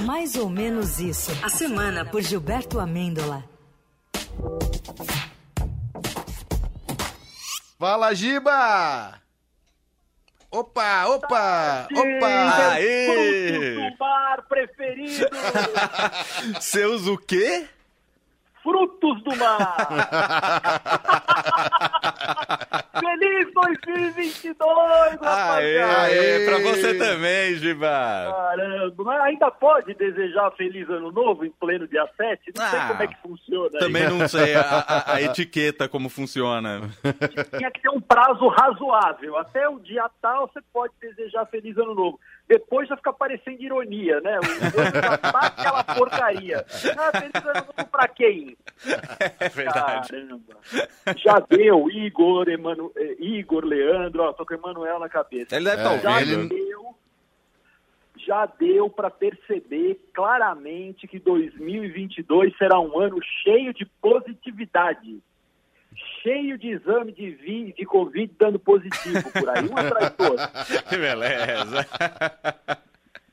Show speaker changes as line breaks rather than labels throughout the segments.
Mais ou menos isso. A semana por Gilberto Amêndola.
Fala, Giba! Opa, opa, opa!
Aê! do mar preferido!
Seus o quê?
Frutos do mar! Feliz 2022,
Aê, aê, pra você também, Giba!
Caramba, mas ainda pode desejar feliz ano novo em pleno dia 7? Não sei
Ah,
como é que funciona.
Também
aí.
não sei a, a- a etiqueta como funciona.
Tinha que ter um prazo razoável. Até o dia tal você pode desejar feliz ano novo. Depois já fica parecendo ironia, né? O ano já tá aquela porcaria. Ah, feliz ano novo pra quem?
É verdade.
Caramba. Já deu, Igor, Emanu... eh, Igor, Leandro, ó, tô com o Emanuel na cabeça.
Ele deve
É,
estar
Já
ouvindo.
deu, já deu para perceber claramente que 2022 será um ano cheio de positividade. Cheio de exame de, vi, de Covid dando positivo por aí, um atrás do outro.
Beleza.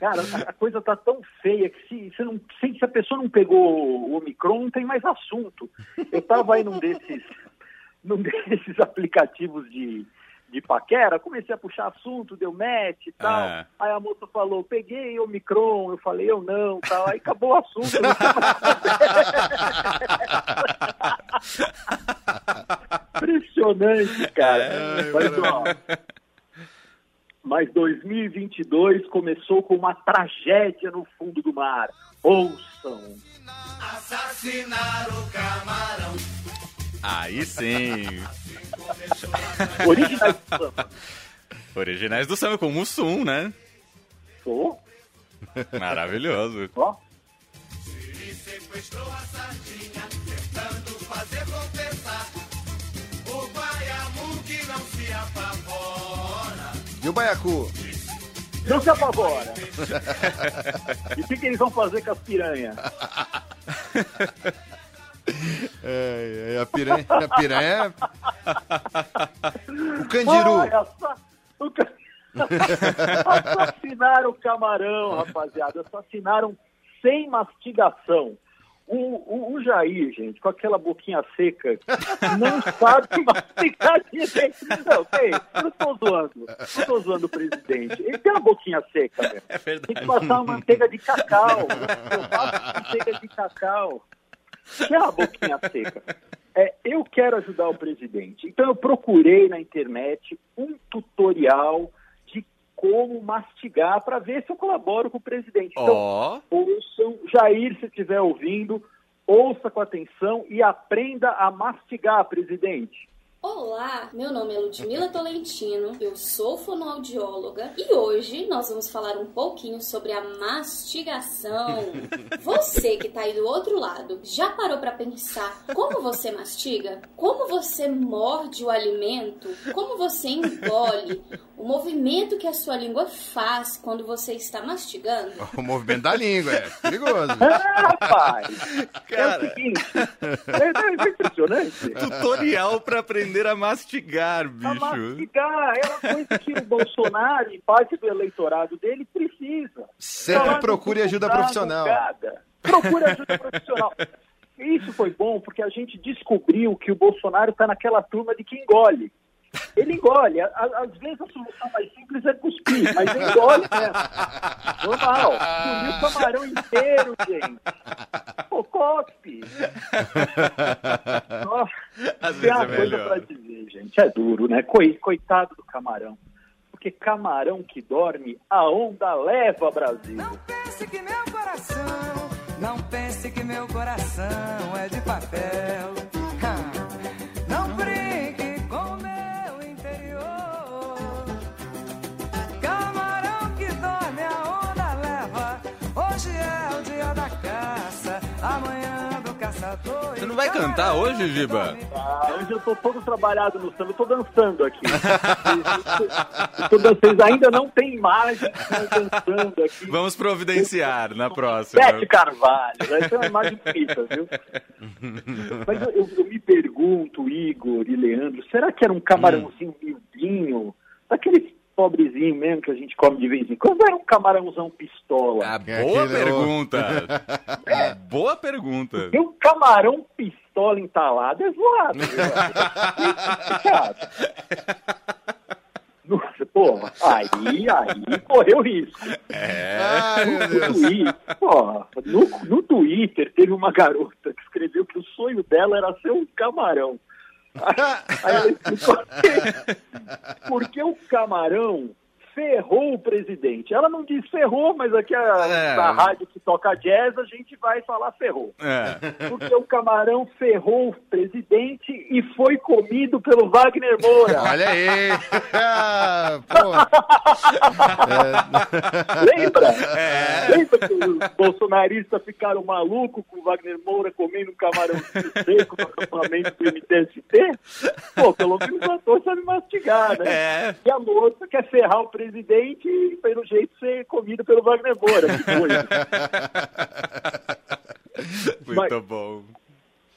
Cara, a- coisa tá tão feia que se, se, não, se se a pessoa não pegou o Omicron, não tem mais assunto. Eu tava aí num desses, num desses aplicativos de, de paquera, comecei a puxar assunto, deu match e tal.
Ah.
Aí a moça falou, peguei Omicron, eu falei, eu não, tal. Aí acabou o assunto. eu não. Impressionante, cara.
É,
Mas, ó, mas 2022 começou com uma tragédia no fundo do mar. Ouçam.
Aí sim.
Originais do samba.
Originais do samba, com Mussum, né?
Sou,
Maravilhoso.
ó.
E o Baiacu?
Não se apavora. e o que, que eles vão fazer com as piranhas?
É, é, a piranha. A piranha. O candiru.
Assa- o ca- Assassinaram o camarão, rapaziada. Assassinaram sem mastigação. O, o, o Jair, gente, com aquela boquinha seca, não sabe mastigar direito. Não, ei, eu não tô zoando. Não tô zoando o presidente. Ele tem uma boquinha seca, velho.
É
Tem que
verdade.
passar uma manteiga de cacau. Eu faço manteiga de cacau. Que é uma boquinha seca. É, eu quero ajudar o presidente. Então eu procurei na internet um tutorial como mastigar para ver se eu colaboro com o presidente. Então,
Ó,
ouçam, Jair, se estiver ouvindo, ouça com atenção e aprenda a mastigar, presidente.
Olá, meu nome é Ludmila Tolentino, eu sou fonoaudióloga e hoje nós vamos falar um pouquinho sobre a mastigação. Você que tá aí do outro lado, já parou pra pensar como você mastiga? Como você morde o alimento? Como você engole? O movimento que a sua língua faz quando você está mastigando?
O movimento da língua, é perigoso.
Ah, rapaz! É o
cara,
seguinte, é, é impressionante.
tutorial pra aprender a mastigar,
A
bicho.
mastigar é uma coisa que o Bolsonaro e parte do eleitorado dele precisa.
Sempre
Falar
procure ajuda
da
profissional.
bugada. Procure ajuda profissional. Isso foi bom porque a gente descobriu que o Bolsonaro está naquela turma de que engole. Ele engole. Às vezes a solução mais simples é cuspir, mas ele engole mesmo. Normal. Engoliu o camarão inteiro, gente. Pô, cospe. Nossa,
Às
tem
vezes
uma
é
coisa
melhor.
pra dizer, gente. É duro, né? Coi- Coitado do camarão. Porque camarão que dorme, a onda leva, Brasil.
Não pense que meu coração, não pense que meu coração é de papel.
Você não vai cantar hoje, Giba?
Ah, hoje eu tô todo trabalhado no samba, eu tô dançando aqui. Vocês ainda não tem imagem dançando aqui.
Vamos providenciar na próxima.
Sete Carvalho, vai ser uma imagem bonita, viu? Mas eu, eu- eu me pergunto, Igor e Leandro, será que era um camarãozinho miudinho, daqueles pobrezinho mesmo que a gente come de vez em quando era um camarãozão pistola.
Ah,
É
boa pergunta. Boa pergunta.
E um camarão pistola entalado é zoado. Nossa, porra, aí, aí correu risco.
Ai, meu
No. Twitter, no, no Twitter teve uma garota que escreveu que o sonho dela era ser um camarão. Aí porque o camarão ferrou o presidente. Ela não diz ferrou, mas aqui a,
É.
na rádio que toca jazz a gente vai falar ferrou.
É.
Porque o camarão ferrou o presidente e foi comido pelo Wagner Moura.
Olha aí. Pô,
Lembra?
É.
Lembra que os bolsonaristas ficaram malucos com o Wagner Moura comendo um camarão seco no acampamento do MTST? Pô, pelo menos o ator sabe mastigar, né?
É.
E a moça quer ferrar o presidente e, pelo jeito, ser comida pelo Wagner Moura.
Muito
Mas-
bom.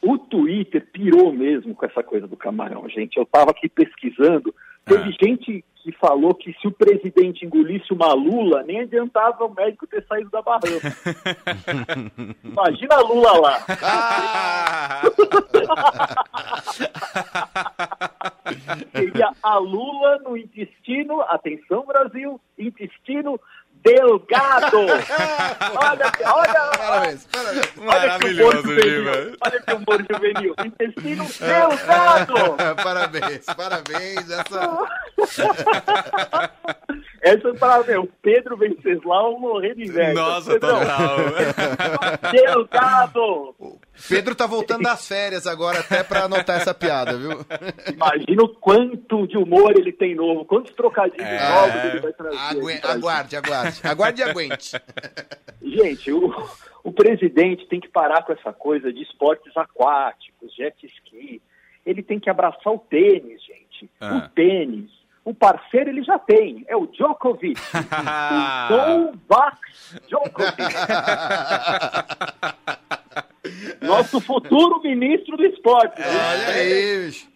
O Twitter pirou mesmo com essa coisa do camarão, gente. Eu estava aqui pesquisando. Teve
Ah.
gente que falou que se o presidente engolisse uma lula, nem adiantava o médico ter saído da barranca. Imagina a lula lá.
Ah!
Seria a lula no intestino, atenção Brasil, intestino delgado. Olha, olha,
parabéns, parabéns.
olha que humor juvenil. Olha que humor juvenil. Intestino delgado.
Parabéns, parabéns. Essa...
Essa é para meu Pedro Venceslau morrer de inveja.
Nossa,
Pedrão,
total.
Delgado.
Pedro tá voltando das férias agora até pra anotar essa piada, viu?
Imagina o quanto de humor ele tem novo, quantos trocadilhos
É.
novos ele vai trazer. Gente.
Aguarde, aguarde. Aguarde e aguente.
Gente, o, o presidente tem que parar com essa coisa de esportes aquáticos, jet ski. Ele tem que abraçar o tênis, gente.
Ah.
O tênis. O parceiro ele já tem, é o Djokovic. o Novak Djokovic. Nosso futuro ministro do esporte. né?
Olha aí, bicho.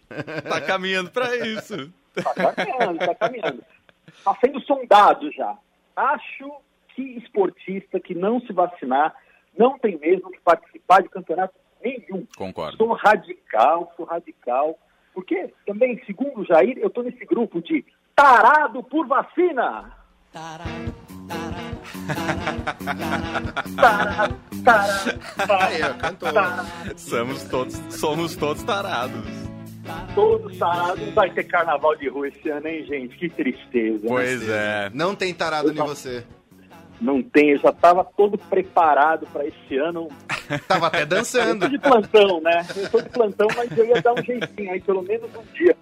Tá caminhando pra isso.
Tá caminhando, tá caminhando. Tá sendo sondado já. Acho que esportista que não se vacinar não tem mesmo que participar de campeonato nenhum.
Concordo.
Sou radical, sou radical. Porque também, segundo o Jair, eu tô nesse grupo de tarado por vacina.
Aí, ó, cantou.
Somos todos, somos todos tarados.
Todos tarados. Não vai ter carnaval de rua esse ano, hein, gente? Que tristeza. né?
Pois é.
Não tem tarado em você.
Não tem, eu já estava todo preparado para esse ano.
Tava até
Eu
dançando.
tô de plantão, né? Eu tô de plantão, mas eu ia dar um jeitinho aí, pelo menos um dia.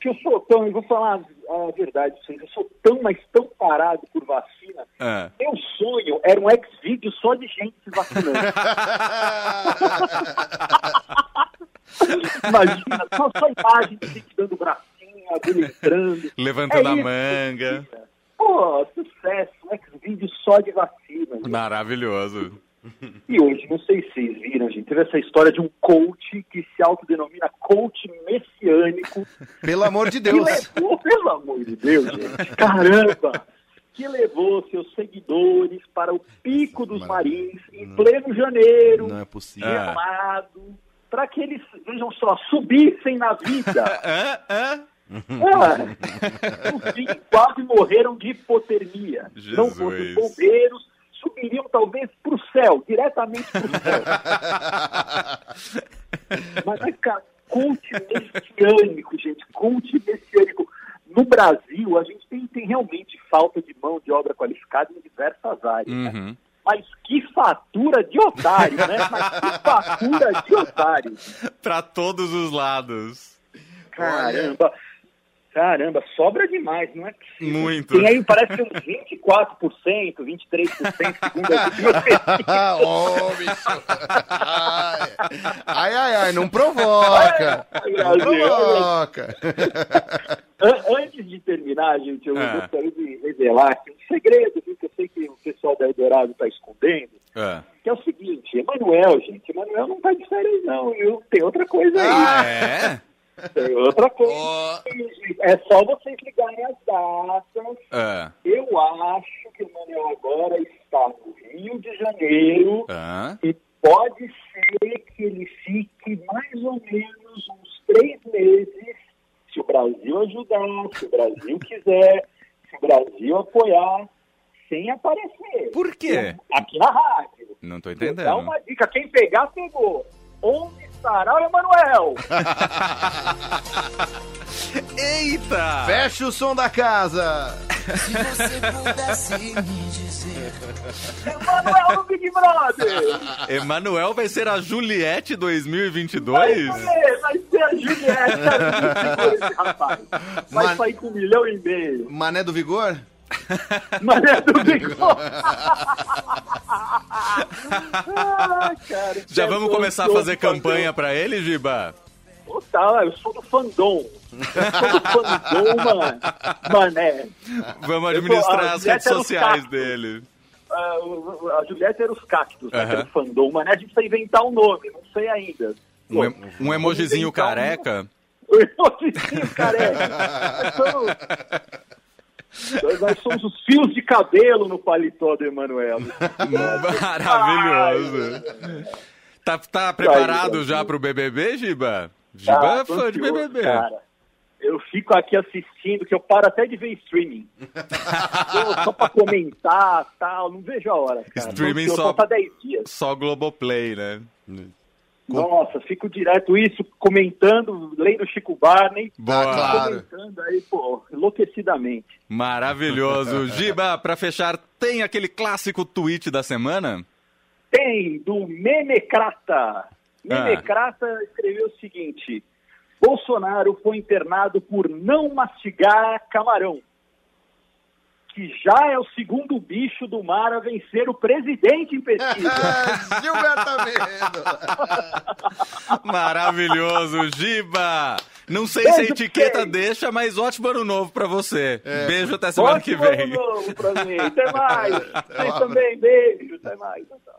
Que eu sou tão, eu vou falar a verdade, pra vocês, eu sou tão, mas tão parado por vacina.
Ah.
Meu sonho era um ex-vídeo só de gente se vacinando. Imagina, só, só imagem de gente dando bracinho, administrando.
Levantando
É
a manga.
Pô, sucesso, um ex-vídeo só de vacina.
Maravilhoso.
E hoje, não sei se vocês viram, gente, teve essa história de um coach que se autodenomina coach messiânico,
Pelo amor de
que
Deus.
levou, pelo amor de Deus, gente, caramba, que levou seus seguidores para o Pico dos Marins em pleno janeiro,
Não é possível.
Para que eles, vejam só, subissem na vida.
Hã? Hã?
Ah, no fim, quase morreram de hipotermia. Não
Jesus.
fossem bombeiros, subiriam talvez para o céu, diretamente para o céu. Mas é, cara, coach messiânico, gente, coach messiânico. No Brasil, a gente tem, tem realmente falta de mão de obra qualificada em diversas áreas. né?
Uhum.
Mas que fatura de otário, né? Mas que fatura de otário.
Pra todos os lados.
Caramba. Caramba, sobra demais, não é possível.
Muito.
Tem aí, parece uns 24%, 23%, segundo a última pesquisa.
Ô, bicho. Ai, ai, ai, não provoca.
Ai,
Não provoca.
An- Antes de terminar, gente, eu
Ah.
gostaria de revelar aqui um segredo, viu, que eu sei que o pessoal da Eldorado está escondendo,
Ah.
que é o seguinte, Emanuel, gente, Emanuel não está de férias não, viu? Tem outra coisa aí.
Ah, é?
Tem outra coisa.
Ó,
É só vocês ligarem as datas.
Ah,
Eu acho que o Manuel agora está no Rio de Janeiro
ah,
e pode ser que ele fique mais ou menos uns três meses, se o Brasil ajudar, se o Brasil quiser, se o Brasil apoiar, sem aparecer.
Por quê?
Aqui na rádio.
não tô
Vou Dá
entendendo.
uma dica, quem pegar, pegou. Onde estará o Emanuel?
Eita!
fecha o som da casa.
Se você pudesse me dizer.
Emanuel no Big Brother!
Emanuel vai ser a Juliette
Vai
2022?
ser, vai ser a Juliette, segura esse rapaz. Vai
Mas-
sair com um milhão e meio.
Mané do Vigor?
Mas é do Bigode. ah, cara,
Já vamos começar a fazer campanha pra ele, Giba?
Ô, Tá, eu sou do fandom. Eu sou do fandom, mano. Mané.
Vamos
tô-
administrar as redes sociais dele.
Ah, a Juliette era os cactos, né,
Aham.
que era o fandom. Mané, a gente precisa inventar um nome, não sei ainda.
Um,
Pô,
um emojizinho
inventar um-
careca.
O emojizinho careca. Somos- Nós, nós somos os fios de cabelo no paletó do Emanuel.
Maravilhoso. Tá, tá preparado já pro BBB, Giba? Giba
Tá,
é fã de BBB.
Cara. Eu fico aqui assistindo, que eu paro até de ver streaming. Só- só pra comentar tal, não vejo a hora, cara.
Streaming só-
Só pra 10 dias.
Só Globoplay, né?
Nossa, fico direto isso, comentando, lendo Chico Barney.
Boa.
Ah, claro.
Comentando aí, pô, enlouquecidamente.
Maravilhoso. Giba, pra fechar, tem aquele clássico tweet da semana?
Tem, do Memecrata. Memecrata escreveu o seguinte: Bolsonaro foi internado por não mastigar camarão. Que já é o segundo bicho do mar a vencer o presidente em pesquisa.
Gilberto Medo.
Maravilhoso, Giba! Não sei
Beijo
se a etiqueta
vocês.
deixa, mas ótimo ano novo pra você. Beijo até semana que
Ótimo
vem.
ano novo pra mim. Até mais. Vocês também, beijo. Até mais. Tchau.